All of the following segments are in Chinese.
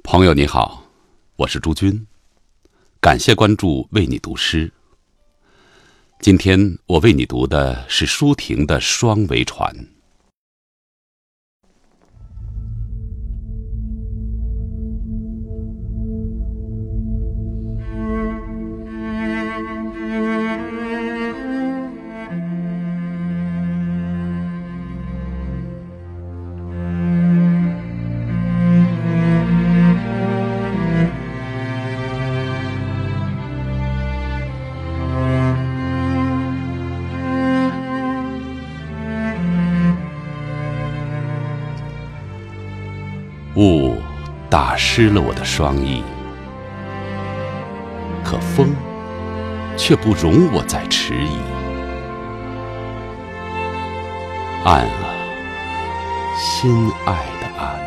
朋友你好，我是朱军，感谢关注，为你读诗。今天我为你读的是舒婷的《双桅船》。雾打湿了我的双翼，可风却不容我再迟疑。岸啊，心爱的岸，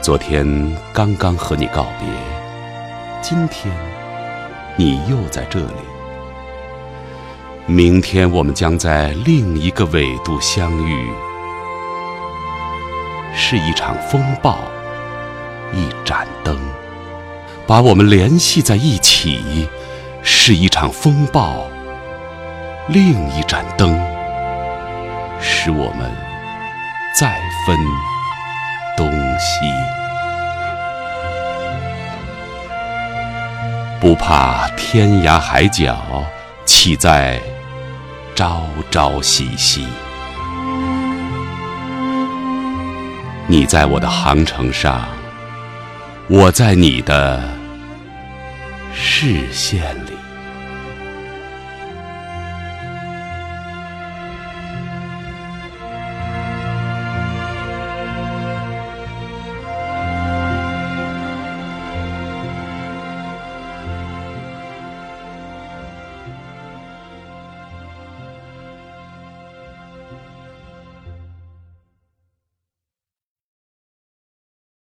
昨天刚刚和你告别，今天你又在这里，明天我们将在另一个纬度相遇。是一场风暴，一盏灯，把我们联系在一起；是一场风暴，另一盏灯，使我们再分东西。不怕天涯海角，岂在朝朝夕夕。你在我的航程上，我在你的视线里。